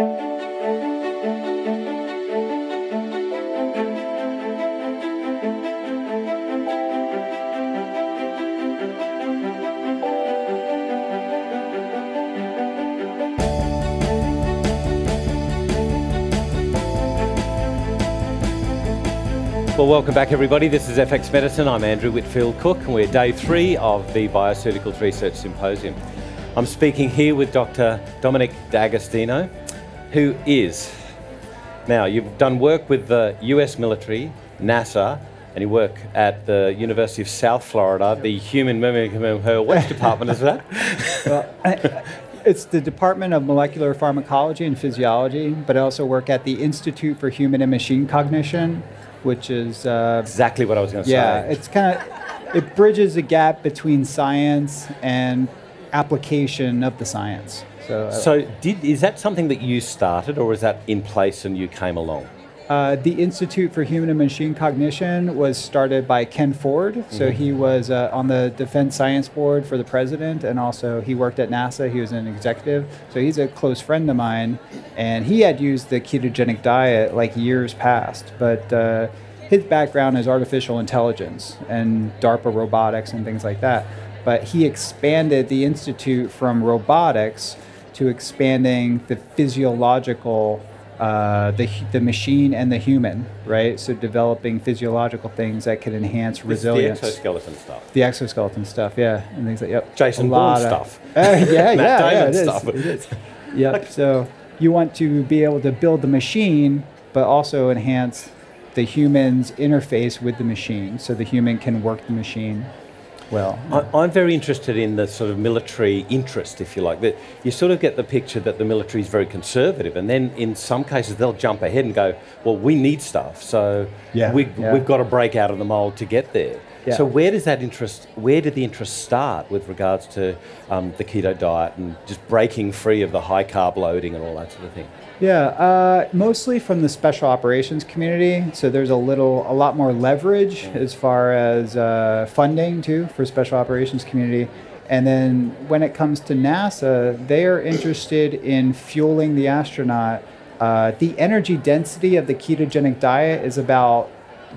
Well, welcome back, everybody. This is FX Medicine. I'm Andrew Whitfield Cook, and we're day three of the Bioceuticals Research Symposium. I'm speaking here with Dr. Dominic D'Agostino, who is now you've done work with the U.S. military, NASA, and you work at the University of South Florida, the Human Memory, Which department is that? well, I, it's the Department of Molecular Pharmacology and Physiology, but I also work at the Institute for Human and Machine Cognition which is uh, exactly what I was going to yeah, say. Yeah, it's kind of it bridges the gap between science and application of the science. So, uh, so did is that something that you started, or is that in place and you came along? Uh, the Institute for Human and Machine Cognition was started by Ken Ford. Mm-hmm. So he was uh, on the Defense Science Board for the president, and also he worked at NASA. He was an executive. So he's a close friend of mine, and he had used the ketogenic diet like years past. But uh, his background is artificial intelligence and DARPA robotics and things like that. But he expanded the institute from robotics to expanding the physiological uh, the, the machine and the human, right? So developing physiological things that can enhance resilience. The exoskeleton stuff. The exoskeleton stuff, yeah, and things like yep. Jason Bourne stuff. Uh, yeah, yeah, yeah, it is. Stuff. It is. Yep. so you want to be able to build the machine, but also enhance the human's interface with the machine, so the human can work the machine well. I, am very interested in the sort of military interest, if you like. That you sort of get the picture that the military is very conservative, and then in some cases they'll jump ahead and go, "Well, we need stuff, so yeah, we, yeah. we've got to break out of the mold to get there." Yeah. So where does that interest? Where did the interest start with regards to um, the keto diet and just breaking free of the high carb loading and all that sort of thing? Yeah, uh, mostly from the special operations community. So there's a little, a lot more leverage as far as uh, funding too for special operations community. And then when it comes to NASA, they are interested in fueling the astronaut. Uh, the energy density of the ketogenic diet is about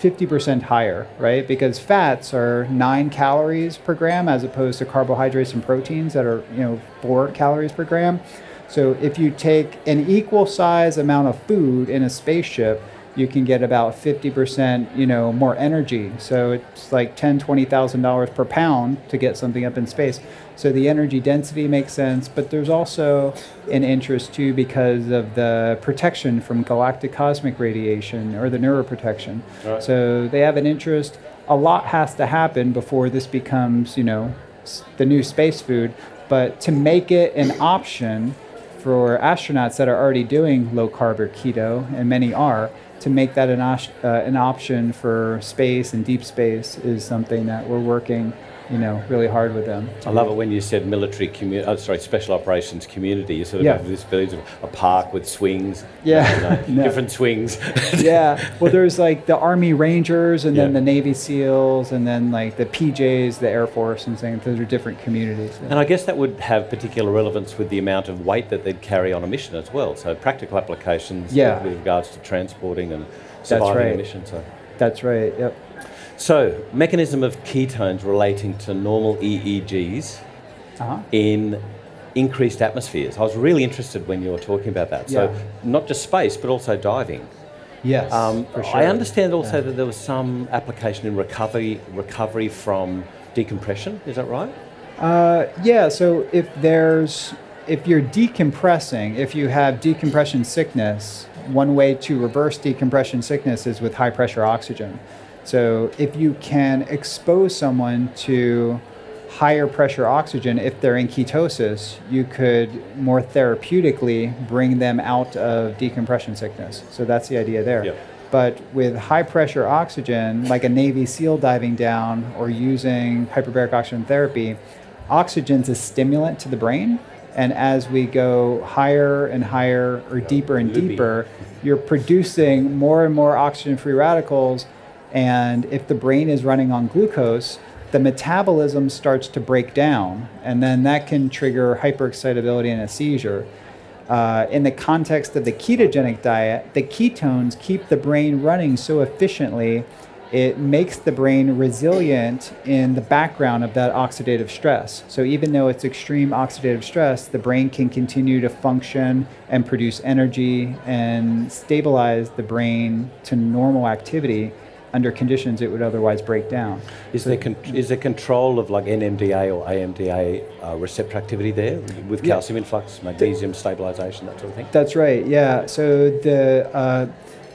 50% higher, right? Because fats are nine calories per gram as opposed to carbohydrates and proteins that are, you know, four calories per gram. So if you take an equal size amount of food in a spaceship, you can get about 50% you know more energy. So it's like 10 20000 dollars per pound to get something up in space. So the energy density makes sense but there's also an interest too because of the protection from galactic cosmic radiation or the neuroprotection. Right. so they have an interest. A lot has to happen before this becomes you know the new space food. But to make it an option for astronauts that are already doing low carb or keto, and many are, to make that an, uh, an option for space and deep space is something that we're working you know, really hard with them. I love it when you said military community, oh, sorry, special operations community. You sort of yeah. have this village of a park with swings. Yeah. You know, no. Different swings. yeah. Well, there's like the Army Rangers and yeah. then the Navy SEALs and then like the PJs, the Air Force and things. Those are different communities. And I guess that would have particular relevance with the amount of weight that they'd carry on a mission as well. So practical applications yeah. with regards to transporting and surviving right. a mission. So. That's right. Yep. So, mechanism of ketones relating to normal EEGs uh-huh. in increased atmospheres. I was really interested when you were talking about that. So, yeah. not just space, but also diving. Yes, um, for sure. I understand also yeah. that there was some application in recovery recovery from decompression. Is that right? Uh, yeah. So if there's if you're decompressing, if you have decompression sickness, one way to reverse decompression sickness is with high pressure oxygen. So if you can expose someone to higher pressure oxygen, if they're in ketosis, you could more therapeutically bring them out of decompression sickness. So that's the idea there. Yep. But with high pressure oxygen, like a Navy SEAL diving down or using hyperbaric oxygen therapy, oxygen's a stimulant to the brain. And as we go higher and higher or deeper and deeper, you're producing more and more oxygen free radicals and if the brain is running on glucose, the metabolism starts to break down, and then that can trigger hyperexcitability and a seizure. Uh, in the context of the ketogenic diet, the ketones keep the brain running so efficiently it makes the brain resilient in the background of that oxidative stress. So even though it's extreme oxidative stress, the brain can continue to function and produce energy and stabilize the brain to normal activity under conditions it would otherwise break down. Is there con- is there control of like NMDA or AMPA uh, receptor activity there with calcium yeah. influx, magnesium stabilization, that sort of thing? That's right. Yeah. So the uh,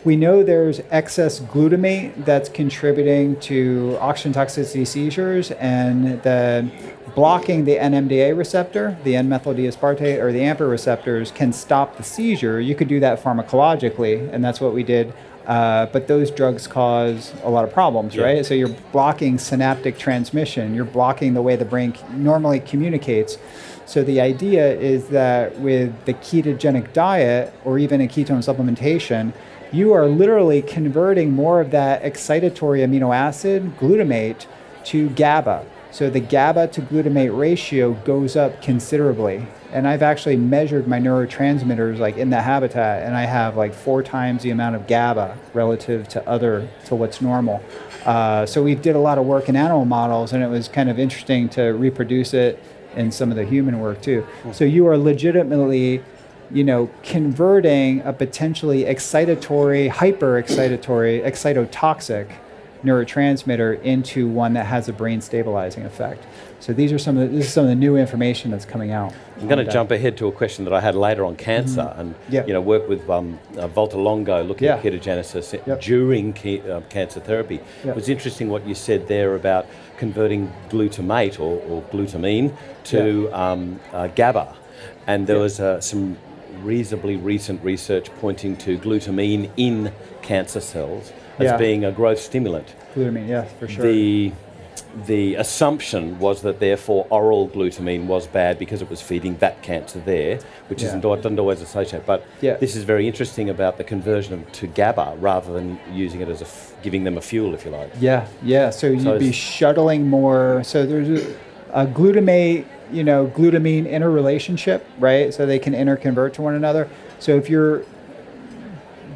we know there's excess glutamate that's contributing to oxygen toxicity seizures, and the blocking the NMDA receptor, the N-methyl D-aspartate, or the AMPA receptors can stop the seizure. You could do that pharmacologically, and that's what we did. Uh, but those drugs cause a lot of problems, yeah. right? So you're blocking synaptic transmission. You're blocking the way the brain normally communicates. So the idea is that with the ketogenic diet or even a ketone supplementation, you are literally converting more of that excitatory amino acid, glutamate, to GABA. So the GABA to glutamate ratio goes up considerably. And I've actually measured my neurotransmitters like in the habitat, and I have like four times the amount of GABA relative to other to what's normal. Uh, so we did a lot of work in animal models, and it was kind of interesting to reproduce it in some of the human work too. So you are legitimately you know, converting a potentially excitatory, hyper excitatory, excitotoxic neurotransmitter into one that has a brain stabilizing effect. So these are some of the, this is some of the new information that's coming out. I'm going to jump ahead to a question that I had later on cancer, mm-hmm. and yeah. you know, work with um, uh, Valter Longo looking yeah. at ketogenesis yep. during ke- uh, cancer therapy. Yep. It was interesting what you said there about converting glutamate or, or glutamine to yep. um, uh, GABA, and there was uh, some reasonably recent research pointing to glutamine in cancer cells as yeah. being a growth stimulant. Glutamine, yeah, for sure. The the assumption was that therefore oral glutamine was bad because it was feeding that cancer there, which yeah. isn't doesn't always associate. But yeah. this is very interesting about the conversion to GABA rather than using it as a f- giving them a fuel, if you like. Yeah, yeah. So you'd be shuttling more. So there's a, a glutamate you know glutamine interrelationship, right? So they can interconvert to one another. So if you're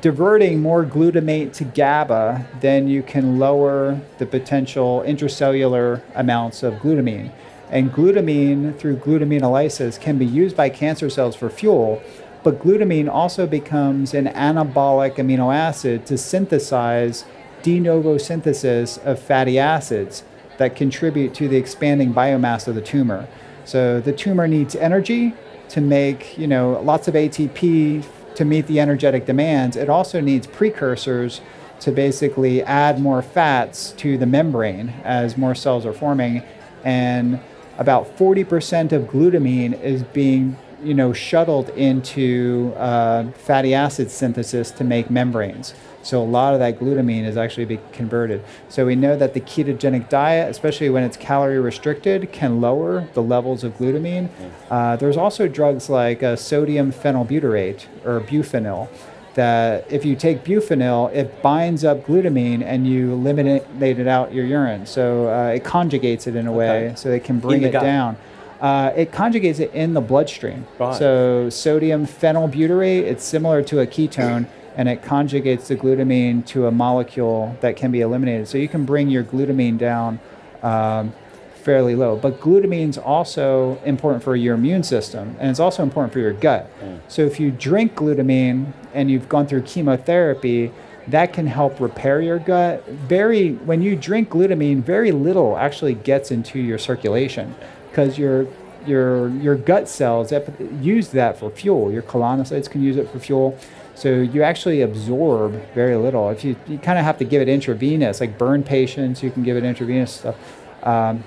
diverting more glutamate to GABA, then you can lower the potential intracellular amounts of glutamine. And glutamine, through glutaminolysis, can be used by cancer cells for fuel, but glutamine also becomes an anabolic amino acid to synthesize de novo synthesis of fatty acids that contribute to the expanding biomass of the tumor. So the tumor needs energy to make, you know, lots of ATP to meet the energetic demands. It also needs precursors to basically add more fats to the membrane as more cells are forming. And about 40% of glutamine is being you know, shuttled into uh, fatty acid synthesis to make membranes. So a lot of that glutamine is actually being converted. So we know that the ketogenic diet, especially when it's calorie restricted, can lower the levels of glutamine. Uh, there's also drugs like uh, sodium phenylbutyrate or Buphenyl that if you take Buphenyl, it binds up glutamine and you eliminate it out your urine. So uh, it conjugates it in a way okay. so it can bring it gut. down. Uh, it conjugates it in the bloodstream. Right. So sodium phenylbutyrate, it's similar to a ketone, and it conjugates the glutamine to a molecule that can be eliminated. So you can bring your glutamine down um, fairly low. But glutamine is also important for your immune system, and it's also important for your gut. Mm. So if you drink glutamine and you've gone through chemotherapy, that can help repair your gut. Very when you drink glutamine, very little actually gets into your circulation because your your your gut cells use that for fuel. Your colonocytes can use it for fuel. So you actually absorb very little. If you, you kind of have to give it intravenous, like burn patients, you can give it intravenous stuff. Um,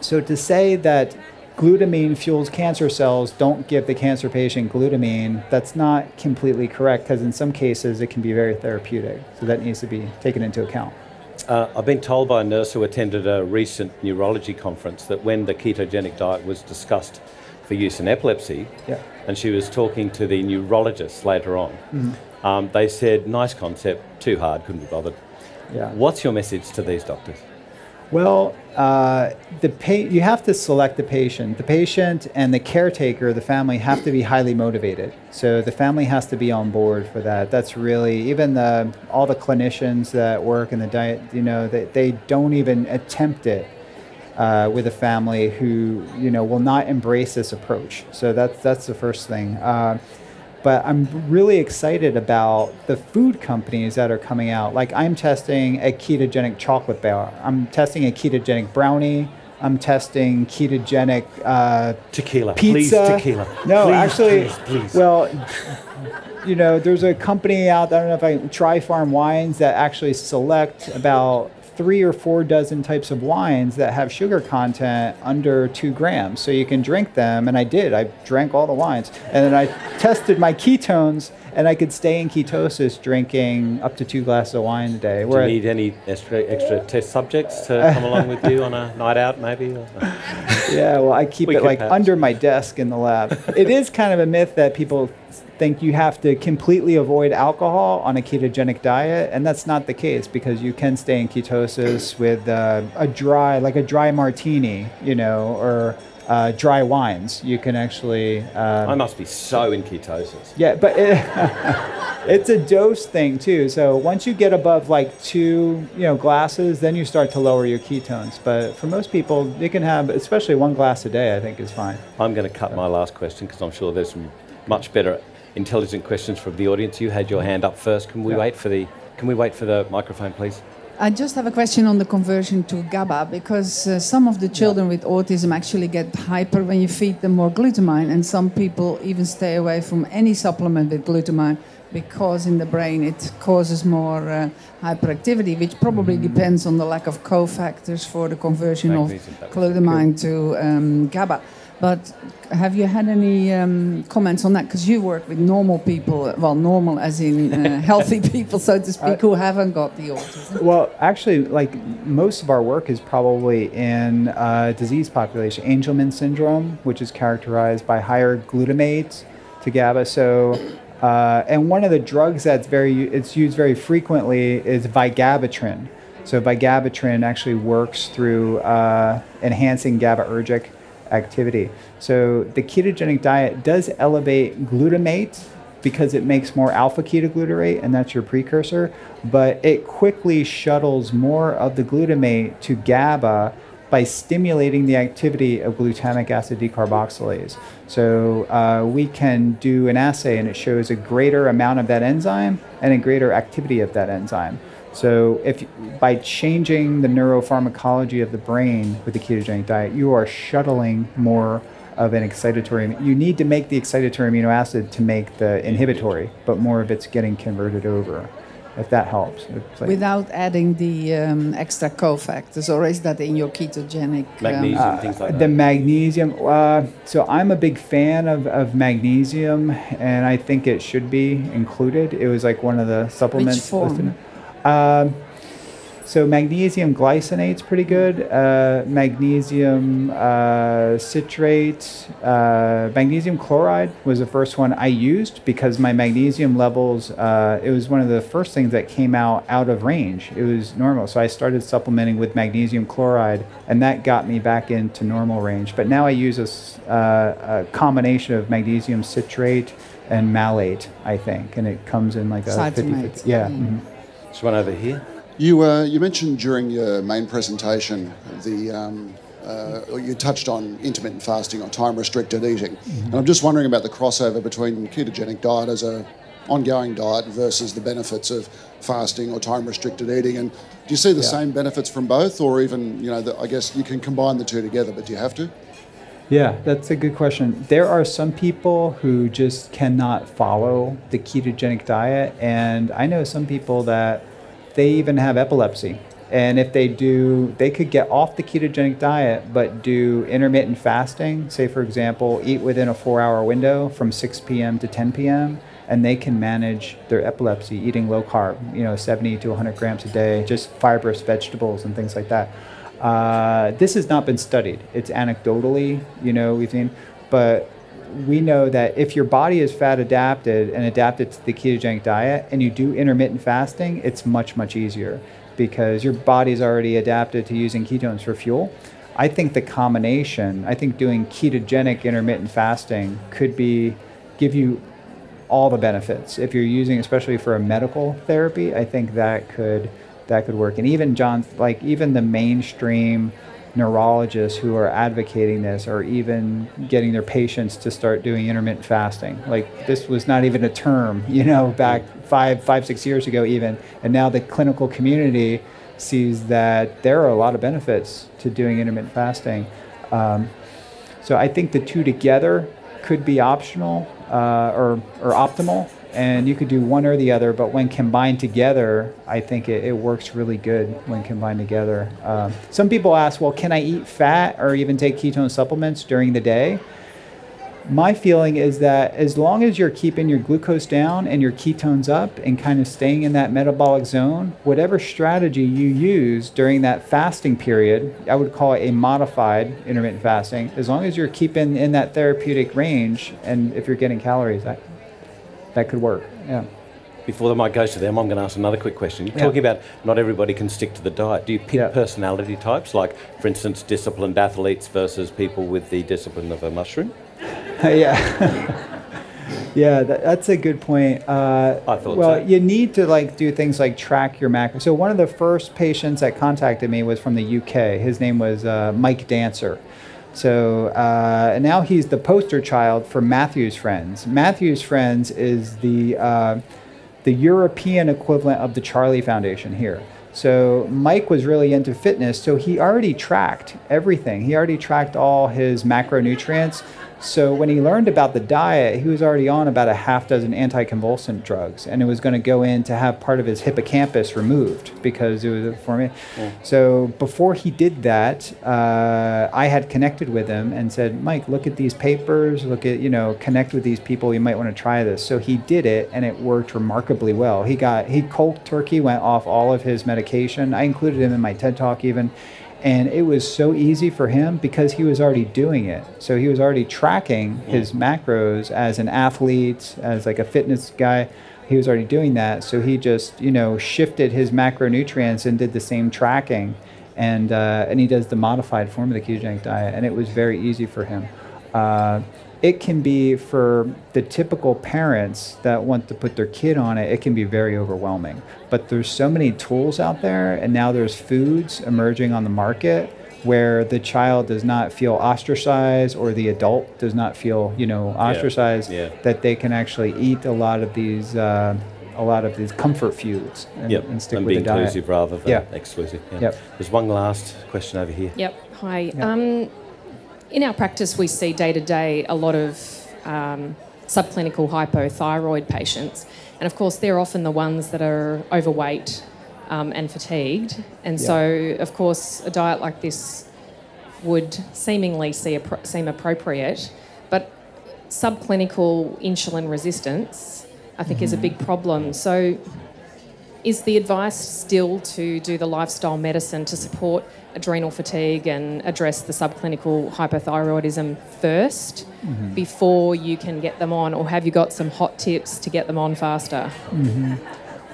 so to say that glutamine fuels cancer cells, don't give the cancer patient glutamine, that's not completely correct because in some cases it can be very therapeutic. So that needs to be taken into account. Uh, I've been told by a nurse who attended a recent neurology conference that when the ketogenic diet was discussed for use in epilepsy, yeah. and she was talking to the neurologists later on, mm-hmm. um, they said, nice concept, too hard, couldn't be bothered. Yeah. What's your message to these doctors? Well, uh, the pa- you have to select the patient. The patient and the caretaker, the family, have to be highly motivated. So the family has to be on board for that. That's really even the all the clinicians that work in the diet. You know, they, they don't even attempt it uh, with a family who you know will not embrace this approach. So that's that's the first thing. Uh, but I'm really excited about the food companies that are coming out. Like I'm testing a ketogenic chocolate bar. I'm testing a ketogenic brownie. I'm testing ketogenic uh, tequila. Pizza. Please, tequila. No, please, actually, please, please. well, you know, there's a company out. I don't know if I Dry Farm Wines that actually select about three or four dozen types of wines that have sugar content under two grams. So you can drink them, and I did. I drank all the wines, and then I tested my ketones, and I could stay in ketosis drinking up to two glasses of wine a day. Do you need any extra, extra test subjects to come along with you on a night out, maybe? Yeah, well, I keep We it like under my desk in the lab. it is kind of a myth that people think you have to completely avoid alcohol on a ketogenic diet, and that's not the case because you can stay in ketosis with uh, a dry, like a dry martini, you know, or uh, dry wines. You can actually. Um, I must be so in ketosis. yeah, but it, it's a dose thing too. So once you get above like two, you know, glasses, then you start to lower your ketones. But for most people, they can have, especially one glass a day. I think is fine. I'm going to cut my last question because I'm sure there's some much better intelligent questions from the audience. You had your hand up first. Can we Yeah. wait for the Can we wait for the microphone, please? I just have a question on the conversion to GABA because uh, some of the children with autism actually get hyper when you feed them more glutamine, and some people even stay away from any supplement with glutamine because in the brain it causes more uh, hyperactivity, which probably depends on the lack of cofactors for the conversion Magnesium, of glutamine to um, GABA. But have you had any um, comments on that? Because you work with normal people, well, normal as in uh, healthy people, so to speak, who haven't got the autism. Well, actually, like most of our work is probably in uh, disease population, Angelman syndrome, which is characterized by higher glutamate to GABA. So, uh, and one of the drugs that's very it's used very frequently is vigabatrin. So vigabatrin actually works through uh, enhancing GABAergic activity. So the ketogenic diet does elevate glutamate because it makes more alpha ketoglutarate, and that's your precursor, but it quickly shuttles more of the glutamate to GABA by stimulating the activity of glutamic acid decarboxylase. So uh, we can do an assay and it shows a greater amount of that enzyme and a greater activity of that enzyme. So if by changing the neuropharmacology of the brain with the ketogenic diet, you are shuttling more of an excitatory. You need to make the excitatory amino acid to make the inhibitory, but more of it's getting converted over. If that helps. Like- Without adding the um, extra cofactors, or is that in your ketogenic? um, Magnesium, things like that. the magnesium. Uh, so I'm a big fan of, of magnesium, and I think it should be included. It was like one of the supplements. Which form? listed. Um, so magnesium glycinate's pretty good. Uh, magnesium uh, citrate, uh, magnesium chloride was the first one I used because my magnesium levels. Uh, it was one of the first things that came out out of range. It was normal, so I started supplementing with magnesium chloride, and that got me back into normal range. But now I use a, uh, a combination of magnesium citrate and malate, I think, and it comes in like a 50 Cytomate. Yeah. Mm. This one over here. You, uh, you mentioned during your main presentation the um, uh, you touched on intermittent fasting or time restricted eating, and I'm just wondering about the crossover between ketogenic diet as a ongoing diet versus the benefits of fasting or time restricted eating. And do you see the Yeah. same benefits from both, or even you know, the, I guess you can combine the two together, but do you have to? Yeah, that's a good question. There are some people who just cannot follow the ketogenic diet, and I know some people that they even have epilepsy. And if they do, they could get off the ketogenic diet, but do intermittent fasting. Say, for example, eat within a four hour window from 6 p.m. to 10 p.m., and they can manage their epilepsy eating low carb, you know, 70 to 100 grams a day, just fibrous vegetables and things like that. Uh, this has not been studied. It's anecdotally, you know, we've seen, but we know that if your body is fat adapted and adapted to the ketogenic diet and you do intermittent fasting, it's much, much easier. because your body's already adapted to using ketones for fuel. I think the combination, I think doing ketogenic intermittent fasting could be give you all the benefits. If you're using especially for a medical therapy, I think that could that could work. And even John like even the mainstream neurologists who are advocating this are even getting their patients to start doing intermittent fasting. Like this was not even a term, you know, back five, five, six years ago even. And now the clinical community sees that there are a lot of benefits to doing intermittent fasting. Um, so I think the two together could be optional uh, or, or optimal and you could do one or the other, but when combined together, I think it, it works really good when combined together. Um, some people ask, well, can I eat fat or even take ketone supplements during the day? My feeling is that as long as you're keeping your glucose down and your ketones up and kind of staying in that metabolic zone, whatever strategy you use during that fasting period, I would call it a modified intermittent fasting, as long as you're keeping in that therapeutic range and if you're getting calories, I, that could work. Yeah. Before the mic goes to them, I'm going to ask another quick question. You're Yeah. talking about not everybody can stick to the diet. Do you pick Yeah. personality types, like, for instance, disciplined athletes versus people with the discipline of a mushroom? yeah. yeah, that, that's a good point. Uh, I thought well, so. you need to like do things like track your macros. So one of the first patients that contacted me was from the UK. His name was uh, Mike Dancer. So uh, now he's the poster child for Matthew's Friends. Matthew's Friends is the uh, the European equivalent of the Charlie Foundation here. So Mike was really into fitness, so he already tracked everything. He already tracked all his macronutrients. So when he learned about the diet, he was already on about a half dozen anticonvulsant drugs, and it was going to go in to have part of his hippocampus removed because it was a formula. So before he did that, uh, I had connected with him and said, "Mike, look at these papers. Look at you know, connect with these people. You might want to try this." So he did it, and it worked remarkably well. He got he cold turkey went off all of his medication. I included him in my TED talk even. And it was so easy for him because he was already doing it. So he was already tracking his macros as an athlete, as like a fitness guy. He was already doing that. So he just, you know, shifted his macronutrients and did the same tracking. And, uh, and he does the modified form of the ketogenic diet. And it was very easy for him. Uh, it can be for the typical parents that want to put their kid on it, it can be very overwhelming. But there's so many tools out there, and now there's foods emerging on the market where the child does not feel ostracized or the adult does not feel, you know, ostracized, yeah. that they can actually eat a lot of these. Uh, a lot of these comfort foods and, Yep, and stick and with be the diet. inclusive rather than Yeah. exclusive. Yeah. Yep. There's one last question over here. Yep. Hi. Yeah. Um, in our practice, we see day to day a lot of um, subclinical hypothyroid patients, and of course, they're often the ones that are overweight um, and fatigued. And so, of course, a diet like this would seemingly seem appropriate, but subclinical insulin resistance, I think, is a big problem. So, is the advice still to do the lifestyle medicine to support adrenal fatigue and address the subclinical hypothyroidism 1st before you can get them on, or have you got some hot tips to get them on faster?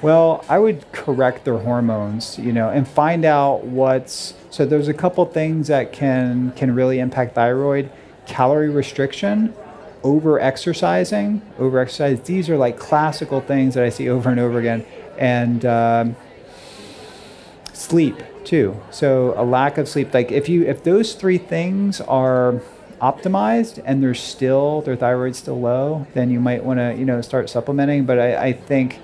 Well, I would correct their hormones, you know, and find out what's so there's a couple things that can can really impact thyroid. Calorie restriction, over exercising, over exercise. These are like classical things that I see over and over again, and um, sleep too. So a lack of sleep. Like if you if those three things are optimized and they're still their thyroid's still low, then you might want to you know start supplementing. But I, I think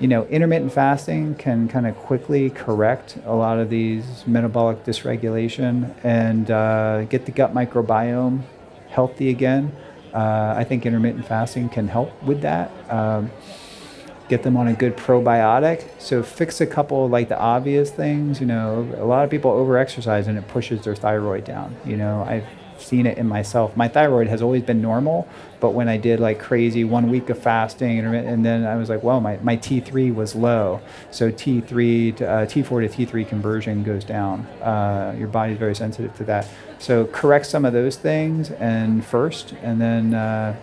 you know intermittent fasting can kind of quickly correct a lot of these metabolic dysregulation and uh, get the gut microbiome healthy again. Uh, I think intermittent fasting can help with that. Um, get them on a good probiotic. So fix a couple like the obvious things. You know, a lot of people overexercise and it pushes their thyroid down. You know, I've seen it in myself. My thyroid has always been normal, but when I did like crazy one week of fasting and, and then I was like, well, my, my T3 was low. So T3 to uh, T4 to T3 conversion goes down. Uh, your body's very sensitive to that. So correct some of those things and first, and then uh,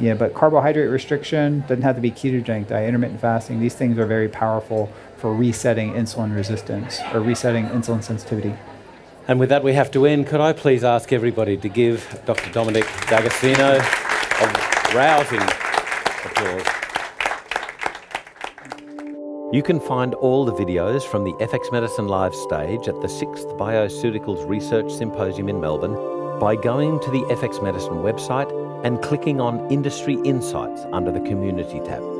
Yeah, but carbohydrate restriction doesn't have to be ketogenic diet, intermittent fasting. These things are very powerful for resetting insulin resistance or resetting insulin sensitivity. And with that, we have to end. Could I please ask everybody to give Dr. Dominic D'Agostino a rousing applause? You can find all the videos from the FX Medicine Live stage at the 6th Bioceuticals Research Symposium in Melbourne by going to the FX Medicine website and clicking on Industry Insights under the Community tab.